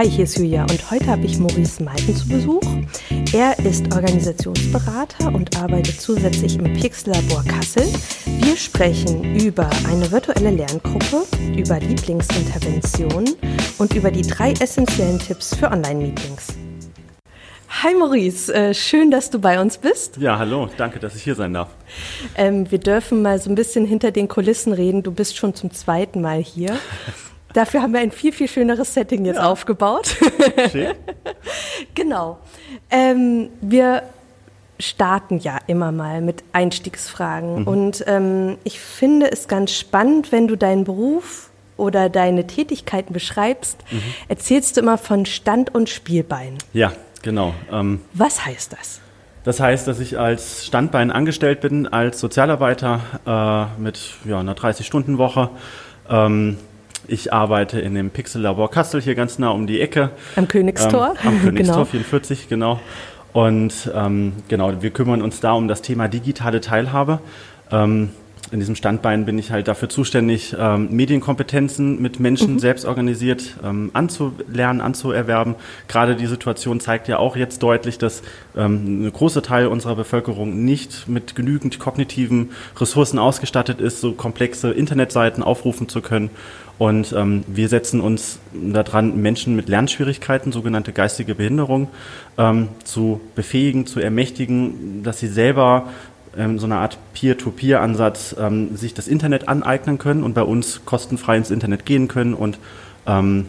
Hi, hier ist Julia und heute habe ich Maurice Meiten zu Besuch. Er ist Organisationsberater und arbeitet zusätzlich im Pixel-Labor Kassel. Wir sprechen über eine virtuelle Lerngruppe, über Lieblingsinterventionen und über die drei essentiellen Tipps für Online-Meetings. Hi Maurice, äh, schön, dass du bei uns bist. Ja, hallo, danke, dass ich hier sein darf. Ähm, wir dürfen mal so ein bisschen hinter den Kulissen reden. Du bist schon zum zweiten Mal hier. Dafür haben wir ein viel, viel schöneres Setting jetzt ja. aufgebaut. Schön. genau. Ähm, wir starten ja immer mal mit Einstiegsfragen. Mhm. Und ähm, ich finde es ganz spannend, wenn du deinen Beruf oder deine Tätigkeiten beschreibst, mhm. erzählst du immer von Stand- und Spielbein. Ja, genau. Ähm, Was heißt das? Das heißt, dass ich als Standbein angestellt bin, als Sozialarbeiter äh, mit ja, einer 30-Stunden-Woche. Ähm, ich arbeite in dem Pixel-Labor Kassel hier ganz nah um die Ecke. Am Königstor. Ähm, am Königstor genau. 44, genau. Und ähm, genau, wir kümmern uns da um das Thema digitale Teilhabe. Ähm, in diesem Standbein bin ich halt dafür zuständig, ähm, Medienkompetenzen mit Menschen mhm. selbst organisiert ähm, anzulernen, anzuerwerben. Gerade die Situation zeigt ja auch jetzt deutlich, dass ähm, ein großer Teil unserer Bevölkerung nicht mit genügend kognitiven Ressourcen ausgestattet ist, so komplexe Internetseiten aufrufen zu können. Und ähm, wir setzen uns daran, Menschen mit Lernschwierigkeiten, sogenannte geistige Behinderung, ähm, zu befähigen, zu ermächtigen, dass sie selber ähm, so eine Art Peer-to-Peer-Ansatz ähm, sich das Internet aneignen können und bei uns kostenfrei ins Internet gehen können und ähm,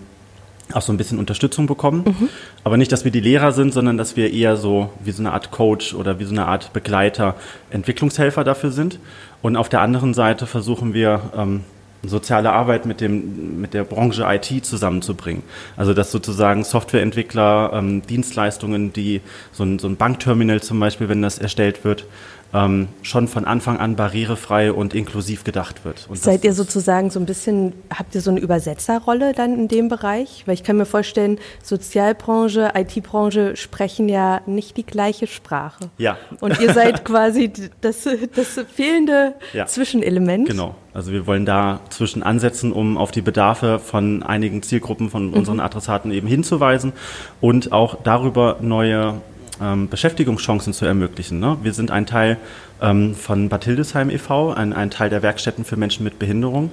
auch so ein bisschen Unterstützung bekommen. Mhm. Aber nicht, dass wir die Lehrer sind, sondern dass wir eher so wie so eine Art Coach oder wie so eine Art Begleiter, Entwicklungshelfer dafür sind. Und auf der anderen Seite versuchen wir, ähm, soziale Arbeit mit, dem, mit der Branche IT zusammenzubringen. Also dass sozusagen Softwareentwickler, ähm, Dienstleistungen, die so ein, so ein Bankterminal zum Beispiel, wenn das erstellt wird, ähm, schon von Anfang an barrierefrei und inklusiv gedacht wird. Und Seid ihr sozusagen so ein bisschen, habt ihr so eine Übersetzerrolle dann in dem Bereich? Weil ich kann mir vorstellen, Sozialbranche, IT-Branche sprechen ja nicht die gleiche Sprache. Ja. Und ihr seid quasi das, das fehlende ja. Zwischenelement. Genau. Also wir wollen da zwischen ansetzen, um auf die Bedarfe von einigen Zielgruppen von mhm. unseren Adressaten eben hinzuweisen und auch darüber neue ähm, Beschäftigungschancen zu ermöglichen. Ne? Wir sind ein Teil ähm, von Bad Hildesheim e.V., ein, ein, Teil der Werkstätten für Menschen mit Behinderung.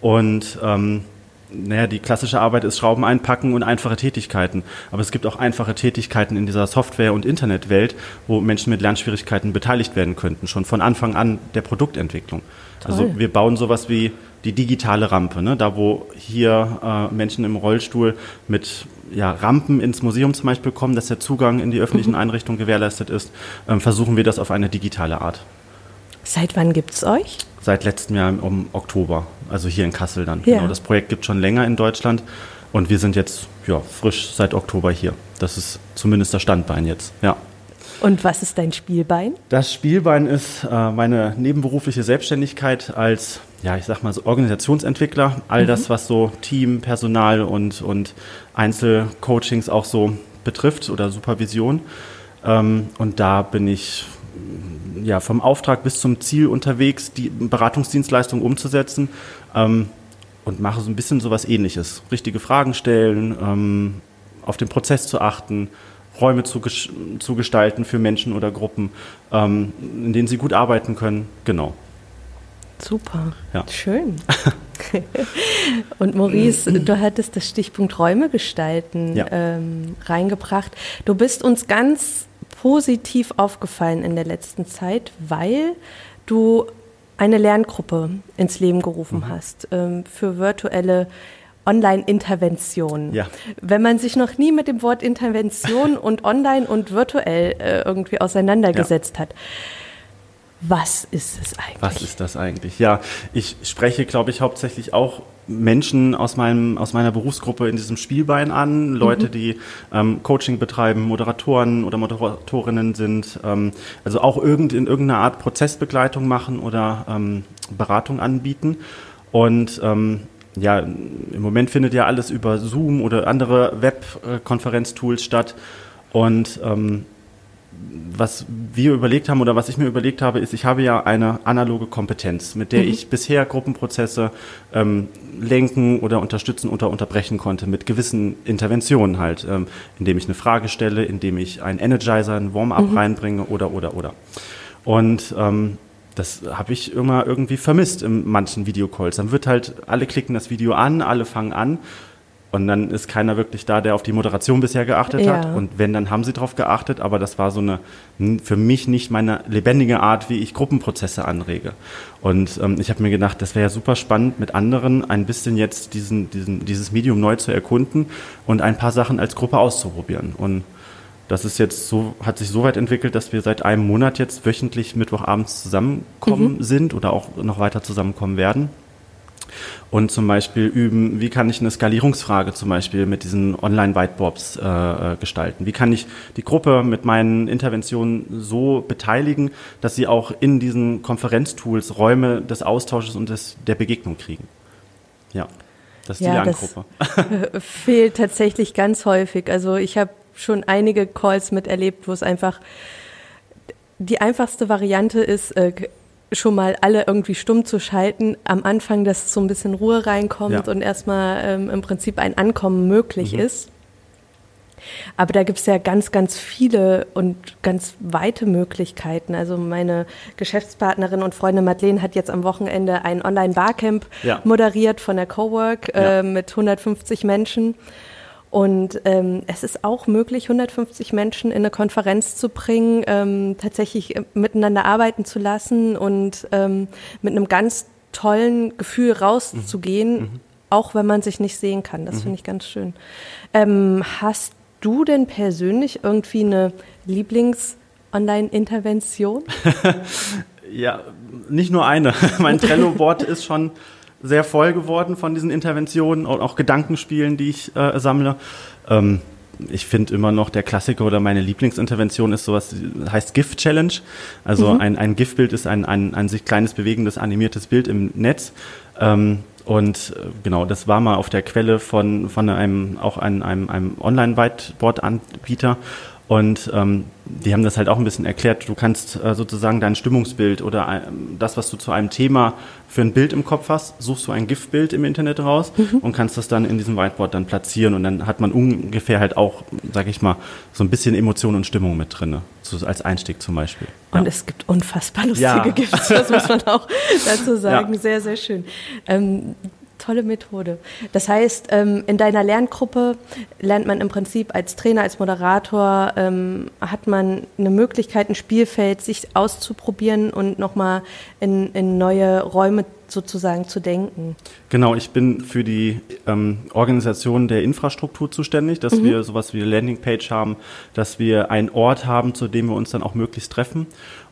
Und ähm, naja, die klassische Arbeit ist Schrauben einpacken und einfache Tätigkeiten. Aber es gibt auch einfache Tätigkeiten in dieser Software- und Internetwelt, wo Menschen mit Lernschwierigkeiten beteiligt werden könnten, schon von Anfang an der Produktentwicklung. Toll. Also wir bauen sowas wie die digitale Rampe, ne? da wo hier äh, Menschen im Rollstuhl mit ja, Rampen ins Museum zum Beispiel kommen, dass der Zugang in die öffentlichen mhm. Einrichtungen gewährleistet ist, ähm, versuchen wir das auf eine digitale Art. Seit wann gibt es euch? Seit letztem Jahr im Oktober, also hier in Kassel dann. Ja. Genau, das Projekt gibt schon länger in Deutschland und wir sind jetzt ja, frisch seit Oktober hier. Das ist zumindest das Standbein jetzt, ja. Und was ist dein Spielbein? Das Spielbein ist äh, meine nebenberufliche Selbstständigkeit als, ja, ich sag mal so Organisationsentwickler. All mhm. das, was so Team, Personal und, und Einzelcoachings auch so betrifft oder Supervision. Ähm, und da bin ich ja, vom Auftrag bis zum Ziel unterwegs, die Beratungsdienstleistung umzusetzen ähm, und mache so ein bisschen sowas ähnliches. Richtige Fragen stellen, ähm, auf den Prozess zu achten, Räume zu, zu gestalten für Menschen oder Gruppen, ähm, in denen sie gut arbeiten können. Genau. Super, ja. schön. Und Maurice, du hattest das Stichpunkt Räume gestalten ja. ähm, reingebracht. Du bist uns ganz positiv aufgefallen in der letzten Zeit, weil du eine Lerngruppe ins Leben gerufen mhm. hast ähm, für virtuelle Online-Intervention. Ja. Wenn man sich noch nie mit dem Wort Intervention und online und virtuell äh, irgendwie auseinandergesetzt ja. hat. Was ist es eigentlich? Was ist das eigentlich? Ja, ich spreche, glaube ich, hauptsächlich auch Menschen aus, meinem, aus meiner Berufsgruppe in diesem Spielbein an, Leute, mhm. die ähm, Coaching betreiben, Moderatoren oder Moderatorinnen sind, ähm, also auch irgend, in irgendeiner Art Prozessbegleitung machen oder ähm, Beratung anbieten. Und ähm, ja, im Moment findet ja alles über Zoom oder andere Webkonferenztools statt. Und ähm, was wir überlegt haben oder was ich mir überlegt habe, ist, ich habe ja eine analoge Kompetenz, mit der mhm. ich bisher Gruppenprozesse ähm, lenken oder unterstützen oder unterbrechen konnte, mit gewissen Interventionen halt, ähm, indem ich eine Frage stelle, indem ich einen Energizer, einen Warm-up mhm. reinbringe oder, oder, oder. Und ähm, das habe ich immer irgendwie vermisst in manchen Videocalls. Dann wird halt, alle klicken das Video an, alle fangen an und dann ist keiner wirklich da, der auf die Moderation bisher geachtet ja. hat. Und wenn, dann haben sie darauf geachtet. Aber das war so eine, für mich nicht meine lebendige Art, wie ich Gruppenprozesse anrege. Und ähm, ich habe mir gedacht, das wäre ja super spannend, mit anderen ein bisschen jetzt diesen, diesen, dieses Medium neu zu erkunden und ein paar Sachen als Gruppe auszuprobieren. Und das ist jetzt so, hat sich so weit entwickelt, dass wir seit einem Monat jetzt wöchentlich Mittwochabends zusammenkommen mhm. sind oder auch noch weiter zusammenkommen werden und zum Beispiel üben, wie kann ich eine Skalierungsfrage zum Beispiel mit diesen Online-Whiteboards äh, äh, gestalten? Wie kann ich die Gruppe mit meinen Interventionen so beteiligen, dass sie auch in diesen Konferenztools Räume des Austausches und des, der Begegnung kriegen? Ja, das ist ja, die Lerngruppe. Das fehlt tatsächlich ganz häufig. Also ich habe schon einige Calls miterlebt, wo es einfach die einfachste Variante ist, äh, schon mal alle irgendwie stumm zu schalten, am Anfang, dass so ein bisschen Ruhe reinkommt ja. und erstmal ähm, im Prinzip ein Ankommen möglich mhm. ist. Aber da gibt es ja ganz, ganz viele und ganz weite Möglichkeiten. Also meine Geschäftspartnerin und Freundin Madeleine hat jetzt am Wochenende ein Online-Barcamp ja. moderiert von der Cowork äh, mit 150 Menschen. Und ähm, es ist auch möglich, 150 Menschen in eine Konferenz zu bringen, ähm, tatsächlich äh, miteinander arbeiten zu lassen und ähm, mit einem ganz tollen Gefühl rauszugehen, mhm. mhm. auch wenn man sich nicht sehen kann. Das mhm. finde ich ganz schön. Ähm, hast du denn persönlich irgendwie eine Lieblings-Online-Intervention? ja, nicht nur eine. mein Trello-Board ist schon sehr voll geworden von diesen Interventionen und auch Gedankenspielen, die ich äh, sammle. Ähm, ich finde immer noch der Klassiker oder meine Lieblingsintervention ist sowas, heißt GIF-Challenge. Also mhm. ein, ein GIF-Bild ist ein, ein, ein sich kleines bewegendes animiertes Bild im Netz. Ähm, und äh, genau, das war mal auf der Quelle von, von einem, auch einem, einem, einem Online-Whiteboard-Anbieter. Und ähm, die haben das halt auch ein bisschen erklärt. Du kannst äh, sozusagen dein Stimmungsbild oder äh, das, was du zu einem Thema für ein Bild im Kopf hast, suchst du ein GIF-Bild im Internet raus mhm. und kannst das dann in diesem Whiteboard dann platzieren. Und dann hat man ungefähr halt auch, sag ich mal, so ein bisschen Emotion und Stimmung mit drin. So als Einstieg zum Beispiel. Und ja. es gibt unfassbar lustige ja. GIFs, das muss man auch dazu sagen. Ja. Sehr, sehr schön. Ähm, tolle Methode. Das heißt, ähm, in deiner Lerngruppe lernt man im Prinzip als Trainer, als Moderator, ähm, hat man eine Möglichkeit, ein Spielfeld sich auszuprobieren und nochmal in, in neue Räume sozusagen zu denken. Genau, ich bin für die ähm, Organisation der Infrastruktur zuständig, dass mhm. wir sowas wie eine Landingpage haben, dass wir einen Ort haben, zu dem wir uns dann auch möglichst treffen.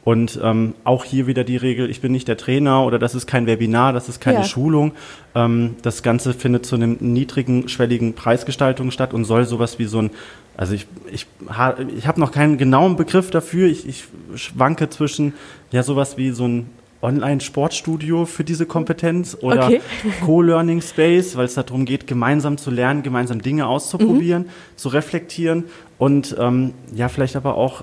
Und ähm, auch hier wieder die Regel, ich bin nicht der Trainer oder das ist kein Webinar, das ist keine ja. Schulung. Ähm, das Ganze findet zu einem niedrigen, schwelligen Preisgestaltung statt und soll sowas wie so ein, also ich, ich, ich habe noch keinen genauen Begriff dafür, ich, ich schwanke zwischen ja sowas wie so ein Online-Sportstudio für diese Kompetenz oder okay. Co-Learning Space, weil es darum geht, gemeinsam zu lernen, gemeinsam Dinge auszuprobieren, mhm. zu reflektieren und ähm, ja, vielleicht aber auch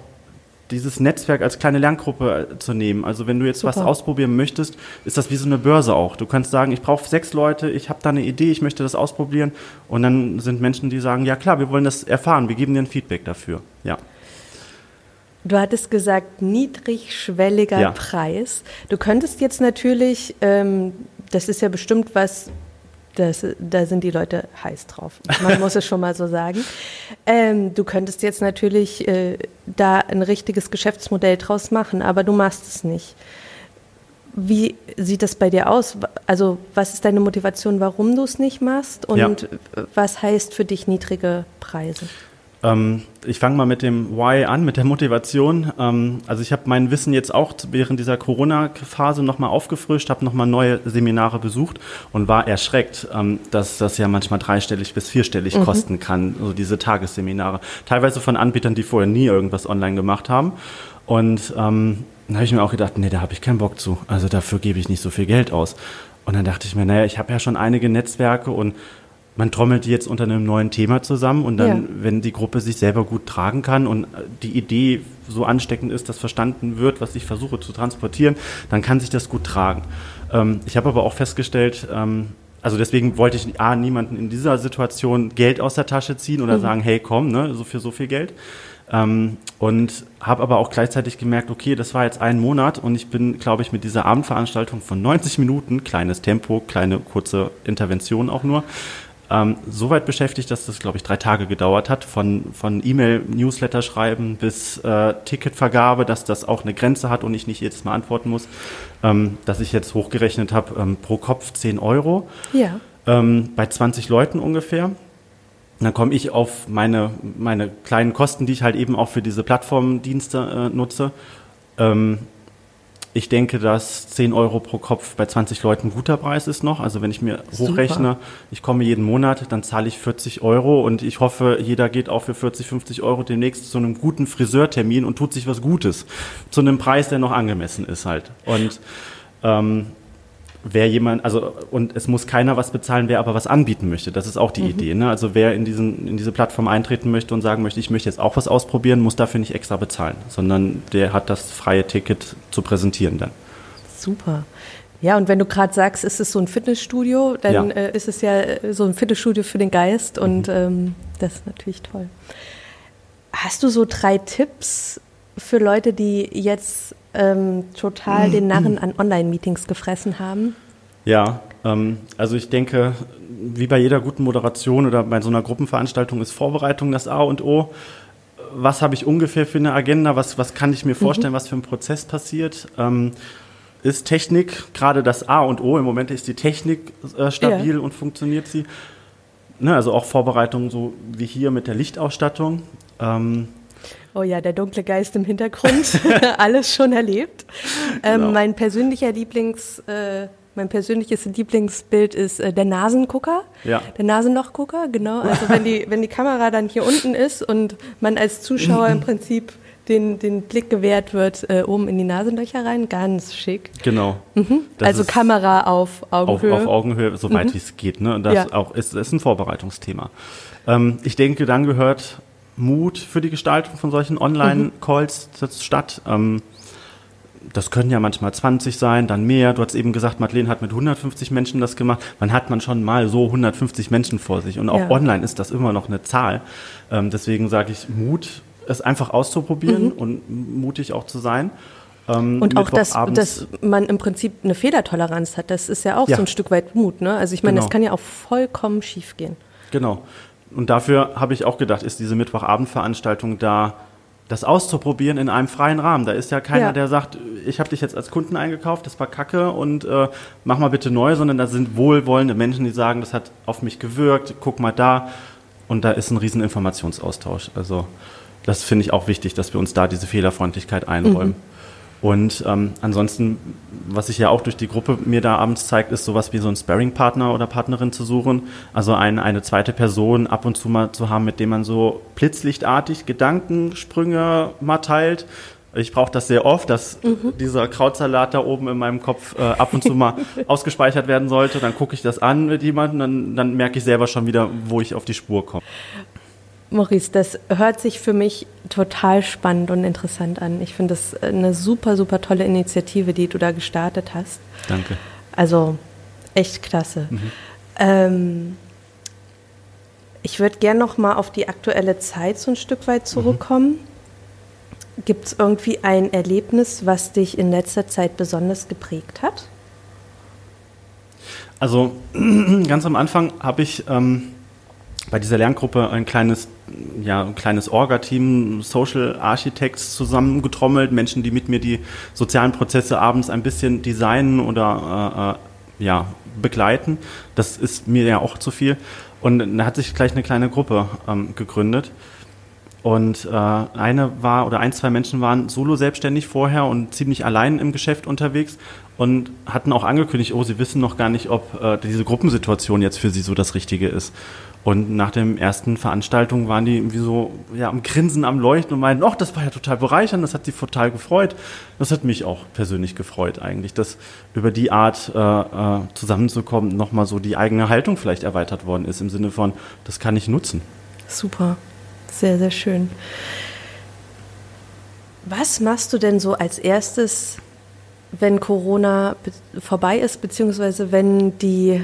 dieses Netzwerk als kleine Lerngruppe äh, zu nehmen. Also wenn du jetzt Super. was ausprobieren möchtest, ist das wie so eine Börse auch. Du kannst sagen, ich brauche sechs Leute, ich habe da eine Idee, ich möchte das ausprobieren. Und dann sind Menschen, die sagen, ja klar, wir wollen das erfahren, wir geben dir ein Feedback dafür. Ja. Du hattest gesagt, niedrigschwelliger ja. Preis. Du könntest jetzt natürlich, ähm, das ist ja bestimmt was, das, da sind die Leute heiß drauf. Man muss es schon mal so sagen. Ähm, du könntest jetzt natürlich äh, da ein richtiges Geschäftsmodell draus machen, aber du machst es nicht. Wie sieht das bei dir aus? Also, was ist deine Motivation, warum du es nicht machst? Und ja. was heißt für dich niedrige Preise? Ähm, ich fange mal mit dem Why an, mit der Motivation. Ähm, also ich habe mein Wissen jetzt auch während dieser Corona-Phase nochmal aufgefrischt, habe nochmal neue Seminare besucht und war erschreckt, ähm, dass das ja manchmal dreistellig bis vierstellig mhm. kosten kann, so diese Tagesseminare. Teilweise von Anbietern, die vorher nie irgendwas online gemacht haben. Und ähm, dann habe ich mir auch gedacht, nee, da habe ich keinen Bock zu. Also dafür gebe ich nicht so viel Geld aus. Und dann dachte ich mir, naja, ich habe ja schon einige Netzwerke und man trommelt die jetzt unter einem neuen Thema zusammen und dann, ja. wenn die Gruppe sich selber gut tragen kann und die Idee so ansteckend ist, dass verstanden wird, was ich versuche zu transportieren, dann kann sich das gut tragen. Ähm, ich habe aber auch festgestellt, ähm, also deswegen wollte ich A, niemanden in dieser Situation Geld aus der Tasche ziehen oder mhm. sagen, hey komm, ne, so für so viel Geld. Ähm, und habe aber auch gleichzeitig gemerkt, okay, das war jetzt ein Monat und ich bin, glaube ich, mit dieser Abendveranstaltung von 90 Minuten, kleines Tempo, kleine kurze Intervention auch nur, ähm, so weit beschäftigt, dass das, glaube ich, drei Tage gedauert hat, von, von E-Mail-Newsletter schreiben bis äh, Ticketvergabe, dass das auch eine Grenze hat und ich nicht jedes Mal antworten muss, ähm, dass ich jetzt hochgerechnet habe, ähm, pro Kopf 10 Euro. Ja. Ähm, bei 20 Leuten ungefähr. dann komme ich auf meine, meine kleinen Kosten, die ich halt eben auch für diese Plattformdienste äh, nutze. Ähm, ich denke, dass 10 Euro pro Kopf bei 20 Leuten ein guter Preis ist noch. Also wenn ich mir Super. hochrechne, ich komme jeden Monat, dann zahle ich 40 Euro und ich hoffe, jeder geht auch für 40, 50 Euro demnächst zu einem guten Friseurtermin und tut sich was Gutes. Zu einem Preis, der noch angemessen ist halt. Und ähm, wer jemand, also und es muss keiner was bezahlen, wer aber was anbieten möchte. Das ist auch die mhm. Idee. Ne? Also wer in, diesen, in diese Plattform eintreten möchte und sagen möchte, ich möchte jetzt auch was ausprobieren, muss dafür nicht extra bezahlen, sondern der hat das freie Ticket zu präsentieren dann. Super. Ja, und wenn du gerade sagst, ist es so ein Fitnessstudio, dann ja. äh, ist es ja äh, so ein Fitnessstudio für den Geist und mhm. ähm, das ist natürlich toll. Hast du so drei Tipps für Leute, die jetzt ähm, total den Narren an Online-Meetings gefressen haben? Ja, ähm, also ich denke, wie bei jeder guten Moderation oder bei so einer Gruppenveranstaltung ist Vorbereitung das A und O. Was habe ich ungefähr für eine Agenda? Was, was kann ich mir vorstellen, mhm. was für ein Prozess passiert? Ähm, ist Technik gerade das A und O? Im Moment ist die Technik äh, stabil ja. und funktioniert sie. Ne, also auch Vorbereitung so wie hier mit der Lichtausstattung. Ähm, Oh ja, der dunkle Geist im Hintergrund. Alles schon erlebt. Ähm, genau. Mein persönlicher Lieblings, äh, mein persönliches Lieblingsbild ist äh, der Nasengucker. Ja. Der Nasenlochgucker, genau. Also wenn die, wenn die Kamera dann hier unten ist und man als Zuschauer im Prinzip den, den Blick gewährt wird, äh, oben in die Nasenlöcher rein. Ganz schick. Genau. Mhm. Also Kamera auf Augenhöhe. Auf, auf Augenhöhe, soweit mhm. wie es geht. Ne? Und das ja. auch ist, ist ein Vorbereitungsthema. Ähm, ich denke, dann gehört Mut für die Gestaltung von solchen Online-Calls mhm. statt. Ähm, das können ja manchmal 20 sein, dann mehr. Du hast eben gesagt, Madeleine hat mit 150 Menschen das gemacht. Wann hat man schon mal so 150 Menschen vor sich? Und auch ja. online ist das immer noch eine Zahl. Ähm, deswegen sage ich Mut, es einfach auszuprobieren mhm. und mutig auch zu sein. Ähm, und auch, dass, dass man im Prinzip eine Fehlertoleranz hat, das ist ja auch ja. so ein Stück weit Mut. Ne? Also ich meine, genau. das kann ja auch vollkommen schief gehen. Genau. Und dafür habe ich auch gedacht, ist diese Mittwochabendveranstaltung da, das auszuprobieren in einem freien Rahmen. Da ist ja keiner, ja. der sagt, ich habe dich jetzt als Kunden eingekauft, das war Kacke und äh, mach mal bitte neu, sondern da sind wohlwollende Menschen, die sagen, das hat auf mich gewirkt, guck mal da. Und da ist ein riesen Informationsaustausch. Also das finde ich auch wichtig, dass wir uns da diese Fehlerfreundlichkeit einräumen. Mhm. Und ähm, ansonsten, was sich ja auch durch die Gruppe mir da abends zeigt, ist sowas wie so ein Sparring-Partner oder Partnerin zu suchen. Also ein, eine zweite Person ab und zu mal zu haben, mit dem man so blitzlichtartig Gedankensprünge mal teilt. Ich brauche das sehr oft, dass mhm. dieser Krautsalat da oben in meinem Kopf äh, ab und zu mal ausgespeichert werden sollte. Dann gucke ich das an mit jemandem, dann, dann merke ich selber schon wieder, wo ich auf die Spur komme. Maurice, das hört sich für mich total spannend und interessant an. Ich finde das eine super, super tolle Initiative, die du da gestartet hast. Danke. Also echt klasse. Mhm. Ähm, ich würde gerne noch mal auf die aktuelle Zeit so ein Stück weit zurückkommen. Mhm. Gibt es irgendwie ein Erlebnis, was dich in letzter Zeit besonders geprägt hat? Also ganz am Anfang habe ich ähm, bei dieser Lerngruppe ein kleines, ja, ein kleines Orga-Team, Social Architects zusammengetrommelt, Menschen, die mit mir die sozialen Prozesse abends ein bisschen designen oder äh, äh, ja, begleiten. Das ist mir ja auch zu viel. Und da hat sich gleich eine kleine Gruppe ähm, gegründet. Und äh, eine war oder ein, zwei Menschen waren solo selbstständig vorher und ziemlich allein im Geschäft unterwegs. und hatten auch angekündigt, oh, sie wissen noch gar nicht, ob äh, diese Gruppensituation jetzt für sie so das Richtige ist. Und nach den ersten Veranstaltungen waren die irgendwie so ja, am Grinsen, am Leuchten und meinten, ach, das war ja total bereichernd, das hat sie total gefreut. Das hat mich auch persönlich gefreut eigentlich, dass über die Art äh, äh, zusammenzukommen nochmal so die eigene Haltung vielleicht erweitert worden ist, im Sinne von, das kann ich nutzen. Super, sehr, sehr schön. Was machst du denn so als erstes, wenn Corona vorbei ist, beziehungsweise wenn die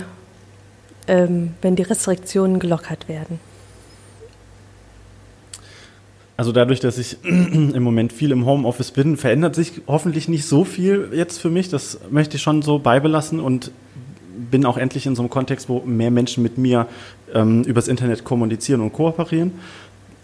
ähm, wenn die Restriktionen gelockert werden? Also dadurch, dass ich im Moment viel im Homeoffice bin, verändert sich hoffentlich nicht so viel jetzt für mich. Das möchte ich schon so beibelassen und bin auch endlich in so einem Kontext, wo mehr Menschen mit mir ähm, übers Internet kommunizieren und kooperieren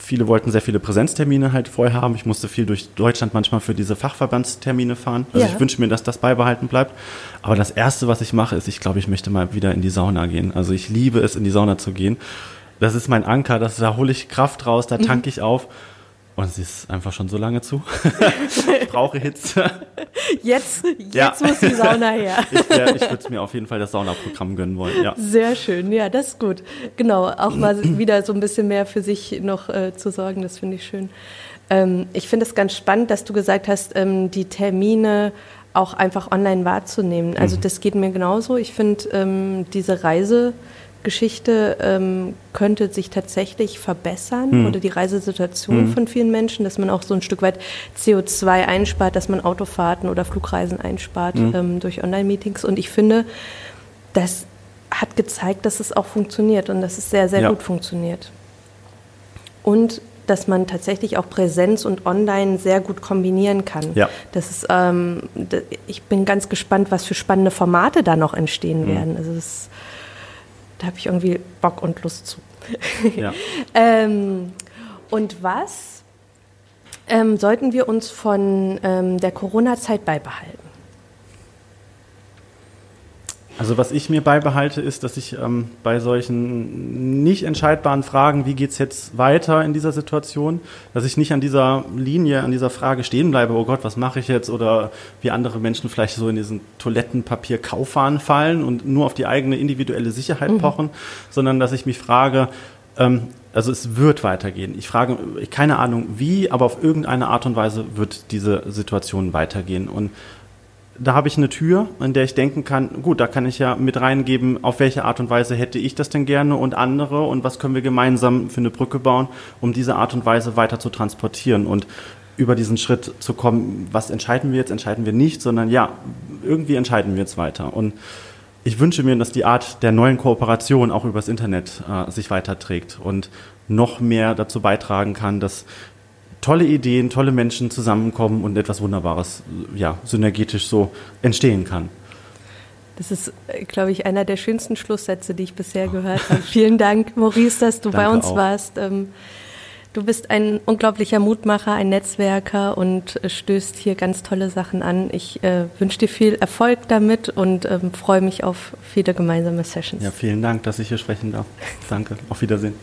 viele wollten sehr viele Präsenztermine halt vorher haben. Ich musste viel durch Deutschland manchmal für diese Fachverbandstermine fahren. Also ja. ich wünsche mir, dass das beibehalten bleibt. Aber das Erste, was ich mache, ist, ich glaube, ich möchte mal wieder in die Sauna gehen. Also ich liebe es, in die Sauna zu gehen. Das ist mein Anker, das, da hole ich Kraft raus, da tanke mhm. ich auf. Und sie ist einfach schon so lange zu. ich brauche Hitze. Jetzt, jetzt ja. muss die Sauna her. ich, ich würde mir auf jeden Fall das Saunaprogramm gönnen wollen. Ja. Sehr schön, ja, das ist gut. Genau, auch mal wieder so ein bisschen mehr für sich noch äh, zu sorgen, das finde ich schön. Ähm, ich finde es ganz spannend, dass du gesagt hast, ähm, die Termine auch einfach online wahrzunehmen. Also mhm. das geht mir genauso. Ich finde ähm, diese Reise Geschichte ähm, könnte sich tatsächlich verbessern mhm. oder die Reisesituation mhm. von vielen Menschen, dass man auch so ein Stück weit CO2 einspart, dass man Autofahrten oder Flugreisen einspart mhm. ähm, durch Online-Meetings. Und ich finde, das hat gezeigt, dass es auch funktioniert und dass es sehr, sehr ja. gut funktioniert. Und dass man tatsächlich auch Präsenz und Online sehr gut kombinieren kann. Ja. Das ist, ähm, ich bin ganz gespannt, was für spannende Formate da noch entstehen mhm. werden. Also das da habe ich irgendwie Bock und Lust zu. Ja. ähm, und was ähm, sollten wir uns von ähm, der Corona-Zeit beibehalten? Also was ich mir beibehalte, ist, dass ich ähm, bei solchen nicht entscheidbaren Fragen, wie geht es jetzt weiter in dieser Situation, dass ich nicht an dieser Linie, an dieser Frage stehen bleibe, oh Gott, was mache ich jetzt? Oder wie andere Menschen vielleicht so in diesen Toilettenpapier-Kaufwahn fallen und nur auf die eigene individuelle Sicherheit mhm. pochen, sondern dass ich mich frage, ähm, also es wird weitergehen. Ich frage, keine Ahnung wie, aber auf irgendeine Art und Weise wird diese Situation weitergehen. Und da habe ich eine Tür, in der ich denken kann, gut, da kann ich ja mit reingeben, auf welche Art und Weise hätte ich das denn gerne und andere und was können wir gemeinsam für eine Brücke bauen, um diese Art und Weise weiter zu transportieren und über diesen Schritt zu kommen, was entscheiden wir jetzt, entscheiden wir nicht, sondern ja, irgendwie entscheiden wir jetzt weiter. Und ich wünsche mir, dass die Art der neuen Kooperation auch übers Internet äh, sich weiterträgt und noch mehr dazu beitragen kann, dass tolle Ideen, tolle Menschen zusammenkommen und etwas Wunderbares, ja, synergetisch so entstehen kann. Das ist, glaube ich, einer der schönsten Schlusssätze, die ich bisher gehört habe. Vielen Dank, Maurice, dass du Danke bei uns auch. warst. Ähm, du bist ein unglaublicher Mutmacher, ein Netzwerker und stößt hier ganz tolle Sachen an. Ich äh, wünsche dir viel Erfolg damit und ähm, freue mich auf viele gemeinsame Sessions. Ja, vielen Dank, dass ich hier sprechen darf. Danke. Auf Wiedersehen.